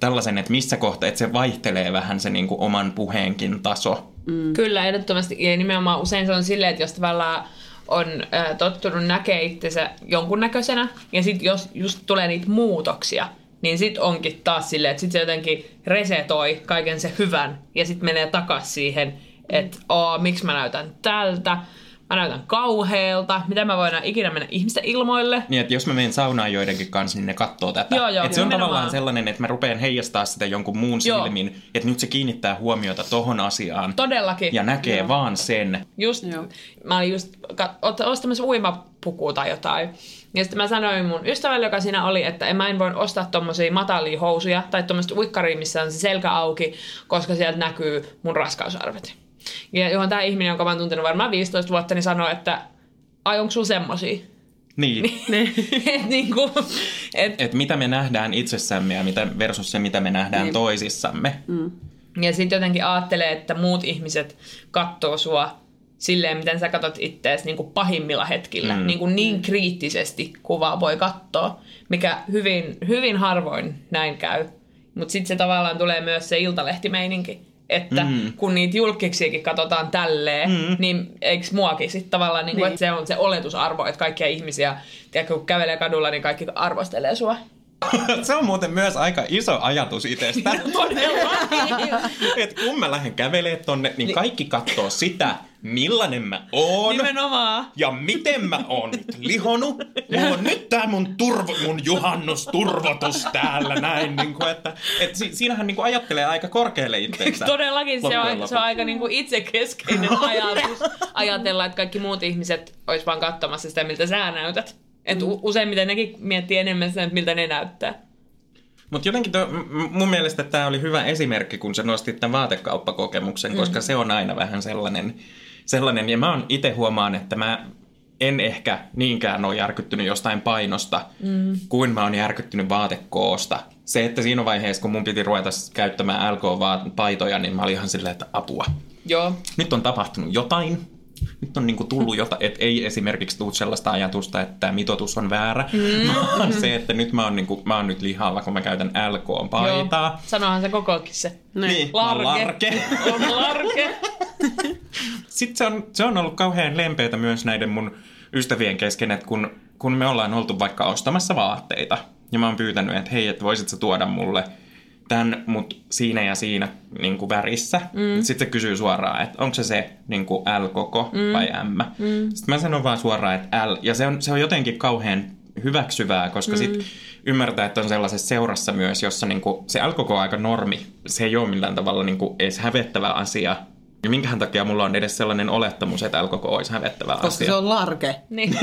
tällaisen, että missä kohtaa, että se vaihtelee vähän se niinku oman puheenkin taso. Mm. Kyllä, ehdottomasti. Ja nimenomaan usein se on silleen, että jos tavallaan on äh, tottunut näkee itsensä jonkunnäköisenä, ja sitten jos just tulee niitä muutoksia, niin sitten onkin taas silleen, että sitten se jotenkin resetoi kaiken se hyvän, ja sitten menee takaisin siihen, että Aa, miksi mä näytän tältä, mä näytän kauheelta, mitä mä voin ikinä mennä ihmisten ilmoille. Niin, että jos mä menen saunaan joidenkin kanssa, niin ne katsoo tätä. Joo, joo, Et se on nimenomaan. tavallaan sellainen, että mä rupean heijastaa sitä jonkun muun Joo. silmin, että nyt se kiinnittää huomiota tohon asiaan Todellakin. ja näkee joo. vaan sen. Just, Joo. mä olin just kat- ostamassa uimapukua tai jotain. Ja sitten mä sanoin mun ystävälle, joka siinä oli, että en, mä en voi ostaa tommosia matalia housuja tai tommoista uikkaria, missä on se selkä auki, koska sieltä näkyy mun raskausarvet. Ja johon tämä ihminen, jonka mä oon tuntenut varmaan 15 vuotta, niin sanoi, että ai onko sulla semmosia? Niin. et niinku, et, että mitä me nähdään itsessämme ja mitä versus se, mitä me nähdään niin. toisissamme. Mm. Ja sitten jotenkin ajattelee, että muut ihmiset katsoo sua silleen, miten sä katsot ittees niin kuin pahimmilla hetkillä. Mm. Niin, kuin niin kriittisesti kuvaa voi katsoa, mikä hyvin, hyvin harvoin näin käy. Mutta sitten se tavallaan tulee myös se iltalehtimeininki. Että mm. kun niitä julkiksiakin katsotaan tälleen, mm. niin eikö muakin sitten tavallaan, niin kuin, Niin. että se on se oletusarvo, että kaikkia ihmisiä, tiedätkö, kun kävelee kadulla, niin kaikki arvostelee sua. se on muuten myös aika iso ajatus itsestä. Todellakin. että kun mä lähden kävelemään tonne, niin kaikki katsoo sitä, millainen mä oon. Nimenomaan. Ja miten mä oon nyt lihonut. Mulla on nyt tää mun, turvo, mun juhannusturvotus täällä näin. Niin kuin, että, et si, siinähän niin kuin ajattelee aika korkealle itseensä. Todellakin se on, se on aika niinku itsekeskeinen ajatus ajatella, että kaikki muut ihmiset olisi vaan katsomassa sitä, miltä sä näytät. Et useimmiten nekin miettii enemmän sitä, että miltä ne näyttää. Mutta jotenkin to, mun mielestä tämä oli hyvä esimerkki, kun sä nostit tämän vaatekauppakokemuksen, koska se on aina vähän sellainen. Sellainen. Ja mä oon itse huomaan, että mä en ehkä niinkään ole järkyttynyt jostain painosta, mm. kuin mä oon järkyttynyt vaatekoosta. Se, että siinä vaiheessa, kun mun piti ruveta käyttämään LK-paitoja, niin mä olin ihan silleen, että apua. Joo. Nyt on tapahtunut jotain. Nyt on niinku tullut jotain, että ei esimerkiksi tullut sellaista ajatusta, että tämä mitoitus on väärä, mm. vaan se, että nyt mä oon, niinku, mä oon nyt lihalla, kun mä käytän LK-paitaa. Joo. Sanohan se kokokin se. Niin, oon Larke. larke. On larke. Sitten se on, se on ollut kauhean lempeätä myös näiden mun ystävien kesken, että kun, kun me ollaan oltu vaikka ostamassa vaatteita, ja mä oon pyytänyt, että hei, että voisit sä tuoda mulle tämän, mut siinä ja siinä niin kuin värissä. Mm. Sitten se kysyy suoraan, että onko se se niin kuin L-koko mm. vai M. Mm. Sitten mä sanon vaan suoraan, että L. Ja se on, se on jotenkin kauhean hyväksyvää, koska mm. sit ymmärtää, että on sellaisessa seurassa myös, jossa niinku, se L-koko on aika normi. Se ei ole millään tavalla niinku edes hävettävä asia. Ja minkähän takia mulla on edes sellainen olettamus, että L-koko olisi hävettävä Koska asia. se on large. Niin.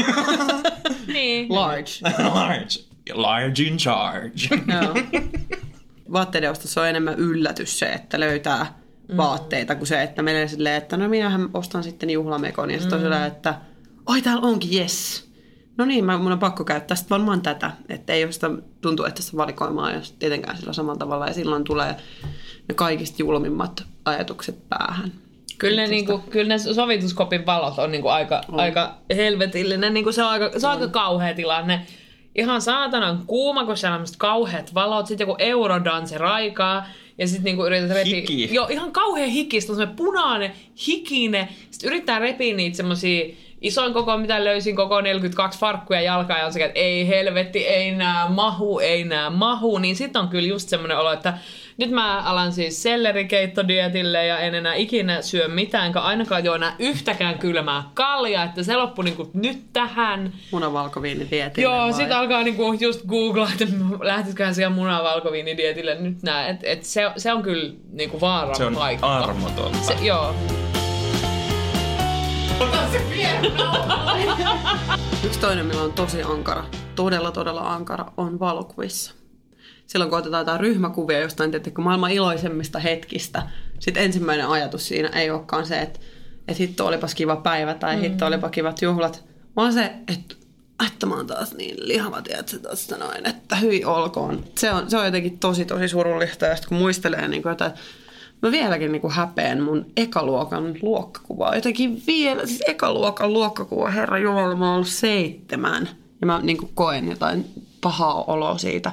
niin. Large. large. Large in charge. Joo. Vaatteiden ostossa on enemmän yllätys se, että löytää vaatteita, kuin se, että menee silleen, että no minähän ostan sitten juhlamekon. Ja sitten on silleen, että oi täällä onkin, yes. No niin, mä, mun on pakko käyttää sitten varmaan tätä. Että ei ole sitä, tuntuu, että sitä valikoimaa ole tietenkään sillä samalla tavalla. Ja silloin tulee ne kaikista julmimmat ajatukset päähän. Kyllä ne, niinku, kyllä ne sovituskopin valot on niinku aika, on. aika helvetillinen. Niinku se on aika, se on aika kauhea tilanne. Ihan saatanan kuuma, kun siellä on kauheat valot. Sitten joku eurodanse raikaa. Ja sitten niinku yrität repiä... Hiki. Joo, ihan kauhean hiki. Sitten on semmoinen punainen, hikinen. Sitten yrittää repiä niitä semmosia isoin koko, mitä löysin, koko 42 farkkuja jalkaa, ja on sekä, että ei helvetti, ei nää mahu, ei nää mahu, niin sitten on kyllä just semmoinen olo, että nyt mä alan siis sellerikeittodietille ja en enää ikinä syö mitään, enkä ainakaan juo enää yhtäkään kylmää kaljaa, että se loppui niinku nyt tähän. Munavalkoviini dietille Joo, vai? sit alkaa niinku just googlaa, että lähtisiköhän siihen munavalkoviinidietille nyt nää, et, et se, se on kyllä niinku vaaran Se on paikka. armotonta. Se, joo. Yksi toinen, millä on tosi ankara, todella todella ankara, on valokuvissa. Silloin kun otetaan jotain ryhmäkuvia jostain tietenkin maailman iloisemmista hetkistä, sitten ensimmäinen ajatus siinä ei olekaan se, että, että hitto olipas kiva päivä tai mm. hitto olipa kivat juhlat, vaan se, että että mä oon taas niin lihava, tiedätkö, tosta noin, että hyi olkoon. Se on, se on jotenkin tosi, tosi surullista, ja sitten kun muistelee niin kuin jotain, Mä vieläkin niin häpeän mun ekaluokan luokkakuvaa. Jotenkin vielä, siis ekaluokan luokkakuva, herra Jumala, mä oon ollut seitsemän. Ja mä niin koen jotain pahaa oloa siitä,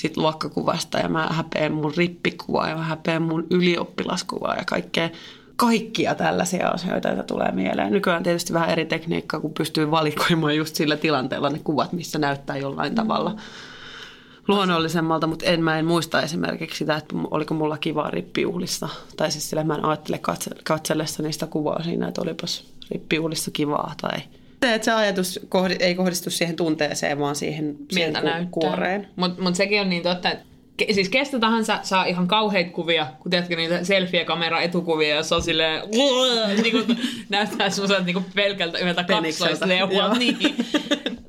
siitä luokkakuvasta. Ja mä häpeän mun rippikuvaa ja mä häpeän mun ylioppilaskuvaa ja kaikkea. Kaikkia tällaisia asioita, joita tulee mieleen. Nykyään tietysti vähän eri tekniikkaa, kun pystyy valikoimaan just sillä tilanteella ne kuvat, missä näyttää jollain tavalla luonnollisemmalta, mutta en, mä en muista esimerkiksi sitä, että oliko mulla kivaa rippijuhlissa. Tai siis sillä mä en ajattele katse, katsellessa niistä kuvaa siinä, että olipas rippiulissa kivaa tai... Että se ajatus kohdi, ei kohdistu siihen tunteeseen, vaan siihen, siihen ku- näyttää. kuoreen. Mutta mut sekin on niin totta, että ke- siis kestä tahansa saa ihan kauheita kuvia, kun tiedätkö niitä selfie-kamera etukuvia, jossa on silleen, niin kuin näyttää semmoiselta niin pelkältä yhdeltä kaksoisleualta. Niin.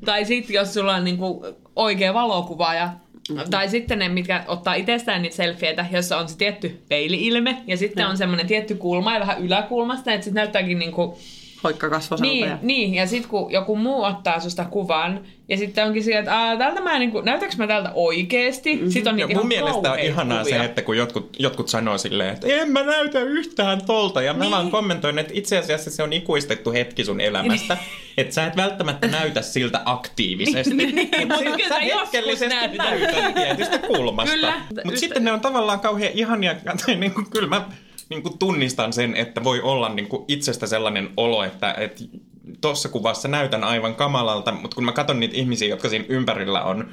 tai sitten jos sulla on niin kuin oikea valokuva ja Mm-hmm. Tai sitten ne, mitkä ottaa itsestään niitä selfieitä, jossa on se tietty peili-ilme, ja sitten on semmoinen tietty kulma ja vähän yläkulmasta, että sitten näyttääkin niinku Hoikka kasvosalta. niin, ja... niin, ja sitten kun joku muu ottaa susta kuvan, ja sitten onkin sieltä, että "Aa, tältä mä niinku, näytäks mä tältä oikeesti? Mm-hmm. Sitten on Ja niitä mun ihan mielestä on ihanaa kuvia. se, että kun jotkut, jotkut sanoo silleen, että en mä näytä yhtään tolta. Ja mä Niin. vaan kommentoin, että itse asiassa se on ikuistettu hetki sun elämästä. että sä et välttämättä näytä siltä aktiivisesti. Niin, Mut mutta kyllä sä sä hetkellisesti näytät. näytät tietystä kulmasta. Mutta sitten ne on tavallaan kauhean ihania. Tai niin kuin, kyllä mä niin kuin tunnistan sen, että voi olla niin kuin itsestä sellainen olo, että, että tuossa kuvassa näytän aivan kamalalta, mutta kun mä katson niitä ihmisiä, jotka siinä ympärillä on,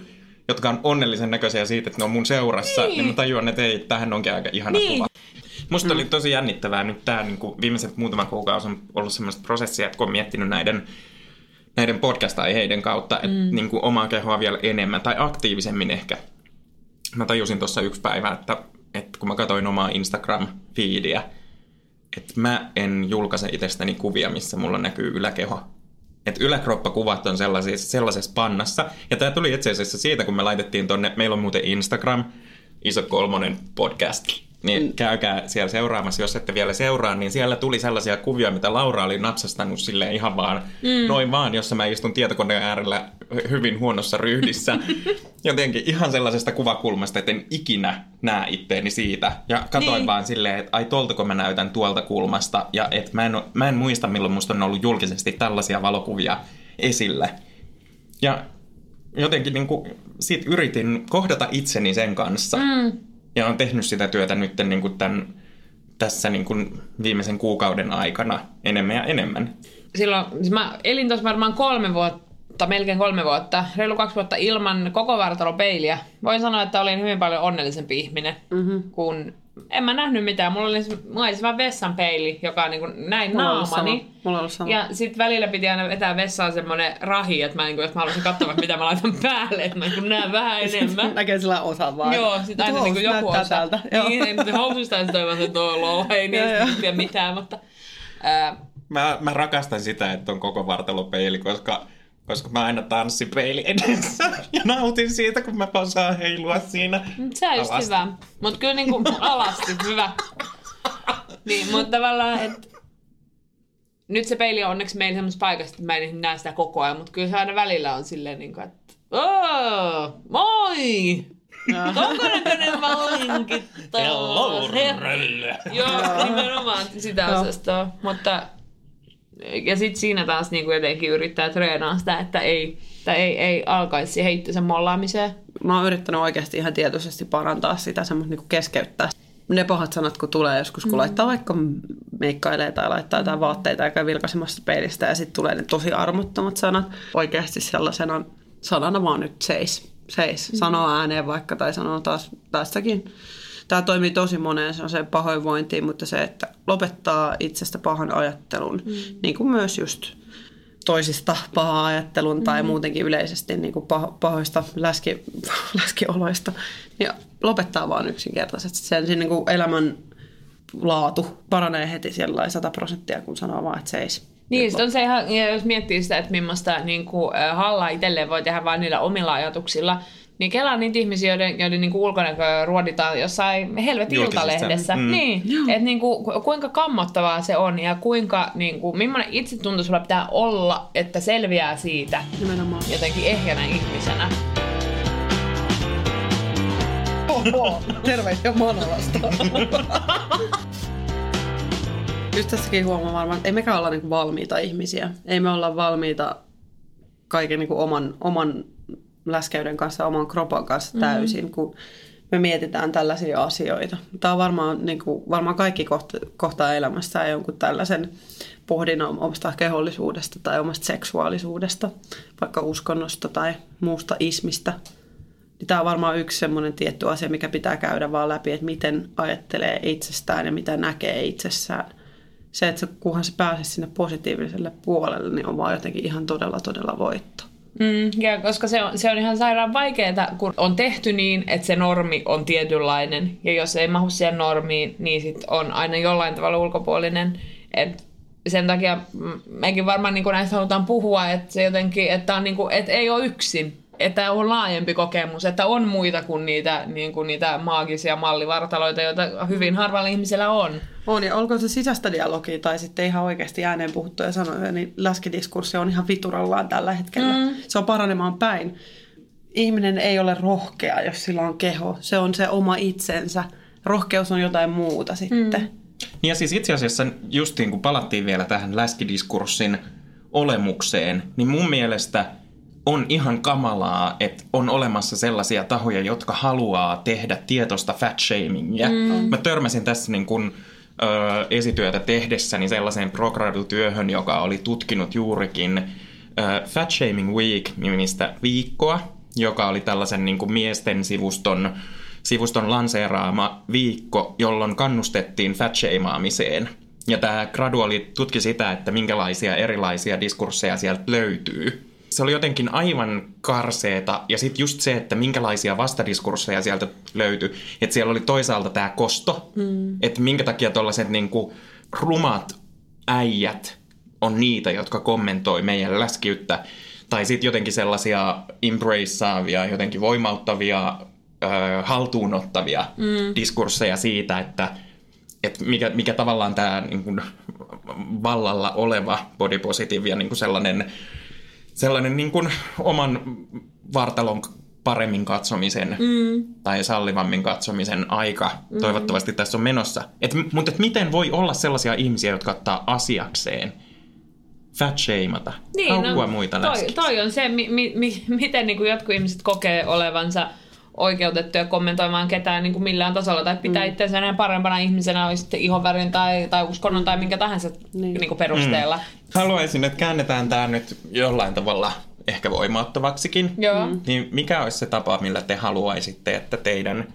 jotka on onnellisen näköisiä siitä, että ne on mun seurassa, niin, niin mä tajuan, että ei, tähän onkin aika ihana Niin. kuva. Musta oli tosi jännittävää nyt tämä niin viimeiset muutama kuukausi on ollut semmoista prosessia, että kun on miettinyt näiden, näiden podcast-aiheiden kautta, että mm. niin kuin omaa kehoa vielä enemmän tai aktiivisemmin ehkä. Mä tajusin tuossa yksi päivä, että, että kun mä katsoin omaa Instagram-fiidiä, että mä en julkaise itsestäni kuvia, missä mulla näkyy yläkeho. Että yläkroppakuvat on sellaisessa, sellaisessa pannassa. Ja tämä tuli itse asiassa siitä, kun me laitettiin tonne, meillä on muuten Instagram, Iso Kolmonen podcast. Niin käykää siellä seuraamassa, jos ette vielä seuraa, niin siellä tuli sellaisia kuvia, mitä Laura oli natsastanut silleen ihan vaan, mm. noin vaan, jossa mä istun tietokoneen äärellä hy- hyvin huonossa ryhdissä. Jotenkin ihan sellaisesta kuvakulmasta, että en ikinä näe itteeni siitä. Ja katoin Niin. vaan silleen, että ai toltako mä näytän tuolta kulmasta. Ja että mä en, mä en muista, milloin musta on ollut julkisesti tällaisia valokuvia esillä. Ja jotenkin niin kuin, sit yritin kohdata itseni sen kanssa. Mm. Ja olen tehnyt sitä työtä nyt niin kuin tämän, tässä niin kuin viimeisen kuukauden aikana enemmän ja enemmän. Silloin, siis mä elin tuossa varmaan kolme vuotta, melkein kolme vuotta, reilu kaksi vuotta ilman koko vartalopeiliä. Voin sanoa, että olin hyvin paljon onnellisempi ihminen, mm-hmm. kun en mä nähnyt mitään. Mulla oli, mulla oli se vaan vessan peili, joka on niin kuin näin Mulla naamani. sama. Mulla ollut sama. Ja sit välillä piti aina vetää vessaan semmonen rahi, että mä, niin kuin, jos mä haluaisin katsoa, mitä mä laitan päälle, että mä niin näen vähän enemmän. Näkee sillä osan vaan. Joo, sit aina niin joku näyttää osa. Täältä. Joo. Niin, mutta housuista sitten toivon, että toi lol, ei niistä tiedä mitään, mutta... Ää, Mä, mä rakastan sitä, että on koko vartalopeili, koska, koska mä aina tanssin peili edessä ja nautin siitä, kun mä osaan heilua siinä. Mut Se on just alasti. hyvä. Mut kyllä niinku alasti hyvä. Niin, mutta tavallaan, että nyt se peili on onneksi meillä semmoisessa paikassa, että mä en näe sitä koko ajan, mutta kyllä se aina välillä on silleen, niin kuin, että "Oo, moi! Onko näköinen mä olinkin taas? Joo, nimenomaan sitä Joo. osastoa. Mutta ja sitten siinä taas niin kuin jotenkin yrittää treenaa sitä, että ei, että ei, ei alkaisi siihen itsensä mollaamiseen. Mä oon yrittänyt oikeasti ihan tietoisesti parantaa sitä, semmoista niin keskeyttää. Ne pahat sanat, kun tulee joskus, kun mm. laittaa vaikka meikkailee tai laittaa jotain vaatteita ja käy vilkaisemassa peilistä ja sitten tulee ne tosi armottomat sanat. Oikeasti sellaisena sanana vaan nyt seis. Seis. Sanoo ääneen vaikka tai sanoo taas tästäkin. Tämä toimii tosi moneen se on se pahoinvointiin, mutta se, että lopettaa itsestä pahan ajattelun, mm. niin kuin myös just toisista pahaa ajattelun tai muutenkin yleisesti niin kuin paho, pahoista läski, läskioloista. Ja lopettaa vaan yksinkertaisesti sen, niin kuin elämän laatu paranee heti siellä 100 prosenttia, kun sanoo vaan, että seis. Niin, sit on se ihan, ja jos miettii sitä, että millaista niin kuin, hallaa itselleen voi tehdä vain niillä omilla ajatuksilla, niin kelaa niitä ihmisiä, joiden, joiden niin ulkonäköä ruoditaan jossain helvetin iltalehdessä. Mm. Niin, että niin kuin, ku- kuinka kammottavaa se on ja kuinka, niin kuin, millainen itsetunto sulla pitää olla, että selviää siitä Nimenomaan. jotenkin ehjänä ihmisenä. Oho, terveisiä Manolasta. Just tässäkin huomaa varmaan, että ei mekään olla niinku valmiita ihmisiä. Ei me olla valmiita kaiken niinku oman, oman läskeyden kanssa, oman kropan kanssa täysin, mm. kun me mietitään tällaisia asioita. Tämä on varmaan, niinku, varmaan kaikki kohta, kohtaa elämässään jonkun tällaisen pohdinnan omasta kehollisuudesta tai omasta seksuaalisuudesta, vaikka uskonnosta tai muusta ismistä. Niin tämä on varmaan yksi semmoinen tietty asia, mikä pitää käydä vaan läpi, että miten ajattelee itsestään ja mitä näkee itsessään se, että kunhan se pääsee sinne positiiviselle puolelle, niin on vaan jotenkin ihan todella, todella voitto. Mm, ja koska se on, se on ihan sairaan vaikeaa, kun on tehty niin, että se normi on tietynlainen. Ja jos ei mahu siihen normiin, niin sit on aina jollain tavalla ulkopuolinen. Et sen takia mekin varmaan niin näistä halutaan puhua, että se jotenkin, että, on niin kuin, että ei ole yksin. Että on laajempi kokemus, että on muita kuin niitä, niin kuin niitä maagisia mallivartaloita, joita hyvin harvalla ihmisellä on. On, ja olkoon se sisäistä dialogia tai sitten ihan oikeasti ääneen puhuttuja sanoja, niin läskidiskurssi on ihan viturallaan tällä hetkellä. Mm. Se on paranemaan päin. Ihminen ei ole rohkea, jos sillä on keho. Se on se oma itsensä. Rohkeus on jotain muuta sitten. Mm. Niin ja siis itse asiassa justiin kun palattiin vielä tähän läskidiskurssin olemukseen, niin mun mielestä on ihan kamalaa, että on olemassa sellaisia tahoja, jotka haluaa tehdä tietoista fat shamingia. Mm. Mä törmäsin tässä niin kun, ö, esityötä tehdessäni sellaiseen progradu-työhön, joka oli tutkinut juurikin ö, Fat Shaming Week-nimistä viikkoa, joka oli tällaisen niin kuin miesten sivuston sivuston lanseeraama viikko, jolloin kannustettiin fatshameaamiseen. Ja tämä graduali tutki sitä, että minkälaisia erilaisia diskursseja sieltä löytyy. Se oli jotenkin aivan karseeta, ja sitten just se, että minkälaisia vastadiskursseja sieltä löytyi. Että siellä oli toisaalta tämä kosto, mm. että minkä takia tuollaiset niinku rumat äijät on niitä, jotka kommentoi meidän läskiyttä. Tai sitten jotenkin sellaisia embraceaavia, jotenkin voimauttavia ö, haltuunottavia mm. diskursseja siitä, että, että mikä, mikä tavallaan tämä niin kuin, vallalla oleva body positive ja niin kuin sellainen, sellainen niin kuin, oman vartalon paremmin katsomisen mm. tai sallivammin katsomisen aika mm. toivottavasti tässä on menossa. Et, mutta et miten voi olla sellaisia ihmisiä, jotka ottaa asiakseen fat shameata, niin, no, muita toi, toi on se, mi, mi, mi, miten niin kuin jotkut ihmiset kokee olevansa oikeutettuja kommentoimaan ketään niin kuin millään tasolla tai pitää mm. itseänsä enää parempana ihmisenä, oli sitten ihonvärin tai, tai uskonnon tai minkä tahansa niin. Niin kuin perusteella. Mm. Haluaisin, että käännetään tämä nyt jollain tavalla ehkä voimauttavaksikin. Joo. Mm. Niin mikä olisi se tapa, millä te haluaisitte, että teidän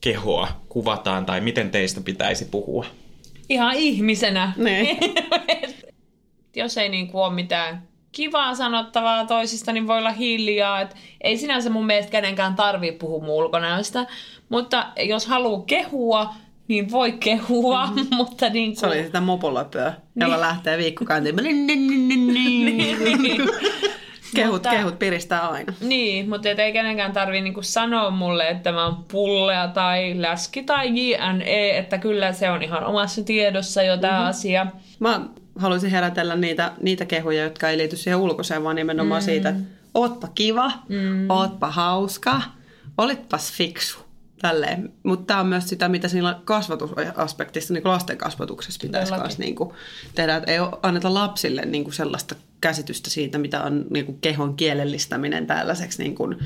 kehoa kuvataan tai miten teistä pitäisi puhua? Ihan ihmisenä. Niin. Jos ei niin kuin ole mitään kivaa sanottavaa toisista, niin voi olla hiljaa. Et ei sinänsä mun mielestä kenenkään tarvii puhua mun ulkonäöstä, mutta jos haluaa kehua, niin voi kehua, mm-hmm. mutta niin kuin... Se oli sitä mopolöpöä, niin. jolla lähtee viikkokäyntiin. kehut, mutta, kehut piristää aina. Niin, mutta et ei kenenkään tarvii niinku sanoa mulle, että mä oon pullea tai läski tai JNE, että kyllä se on ihan omassa tiedossa jo tämä mm-hmm. asia. Mä haluaisin herätellä niitä, niitä kehuja, jotka ei liity siihen ulkoiseen, vaan nimenomaan mm. siitä, että ootpa kiva, mm. ootpa hauska, olitpas fiksu. Tälleen. Mutta tämä on myös sitä, mitä siinä kasvatusaspektissa, niin lasten kasvatuksessa pitäisi myös niin kuin tehdä. Että ei anneta lapsille niin kuin sellaista käsitystä siitä, mitä on niin kuin kehon kielellistäminen tällaiseksi niin kuin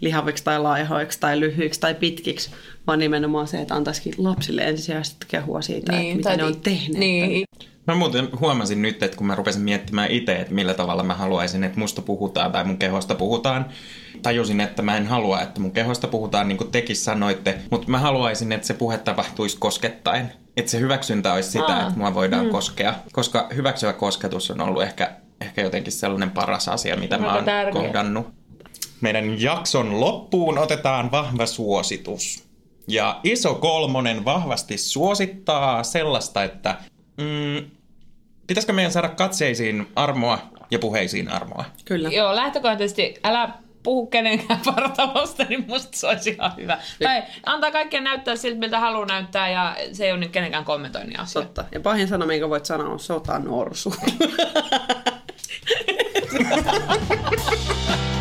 lihaviksi tai laihoiksi tai lyhyiksi tai pitkiksi, vaan nimenomaan se, että antaisikin lapsille ensisijaisesti kehua siitä, niin, että mitä ne on tehneet. Niin. Mä muuten huomasin nyt, että kun mä rupesin miettimään itse, että millä tavalla mä haluaisin, että musta puhutaan tai mun kehosta puhutaan, tajusin, että mä en halua, että mun kehosta puhutaan niin kuin tekin sanoitte, mutta mä haluaisin, että se puhe tapahtuisi koskettaen. Että se hyväksyntä olisi sitä, Aa. että mua voidaan mm. koskea. Koska hyväksyvä kosketus on ollut ehkä, ehkä jotenkin sellainen paras asia, mitä Aika mä oon tärkeä. kohdannut. Meidän jakson loppuun otetaan vahva suositus. Ja iso kolmonen vahvasti suosittaa sellaista, että mm, Pitäisikö meidän saada katseisiin armoa ja puheisiin armoa? Kyllä. Joo, lähtökohtaisesti älä puhu kenenkään vartalosta, niin musta se olisi ihan hyvä. Tai antaa kaikkien näyttää siltä, miltä haluaa näyttää, ja se ei ole nyt kenenkään kommentoinnin asia. Totta. Ja pahin sana, minkä voit sanoa, on sotanorsu.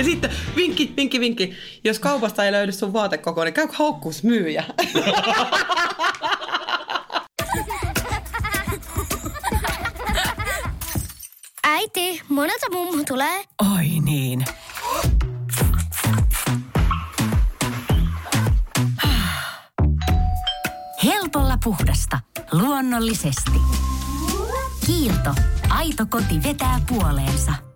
Ja sitten vinkki, vinkki, vinkki. Jos kaupasta ei löydy sun vaatekoko, niin käy haukkuus myyjä. Äiti, monelta mummu tulee. Oi niin. Helpolla puhdasta. Luonnollisesti. Kiilto. Aito koti vetää puoleensa.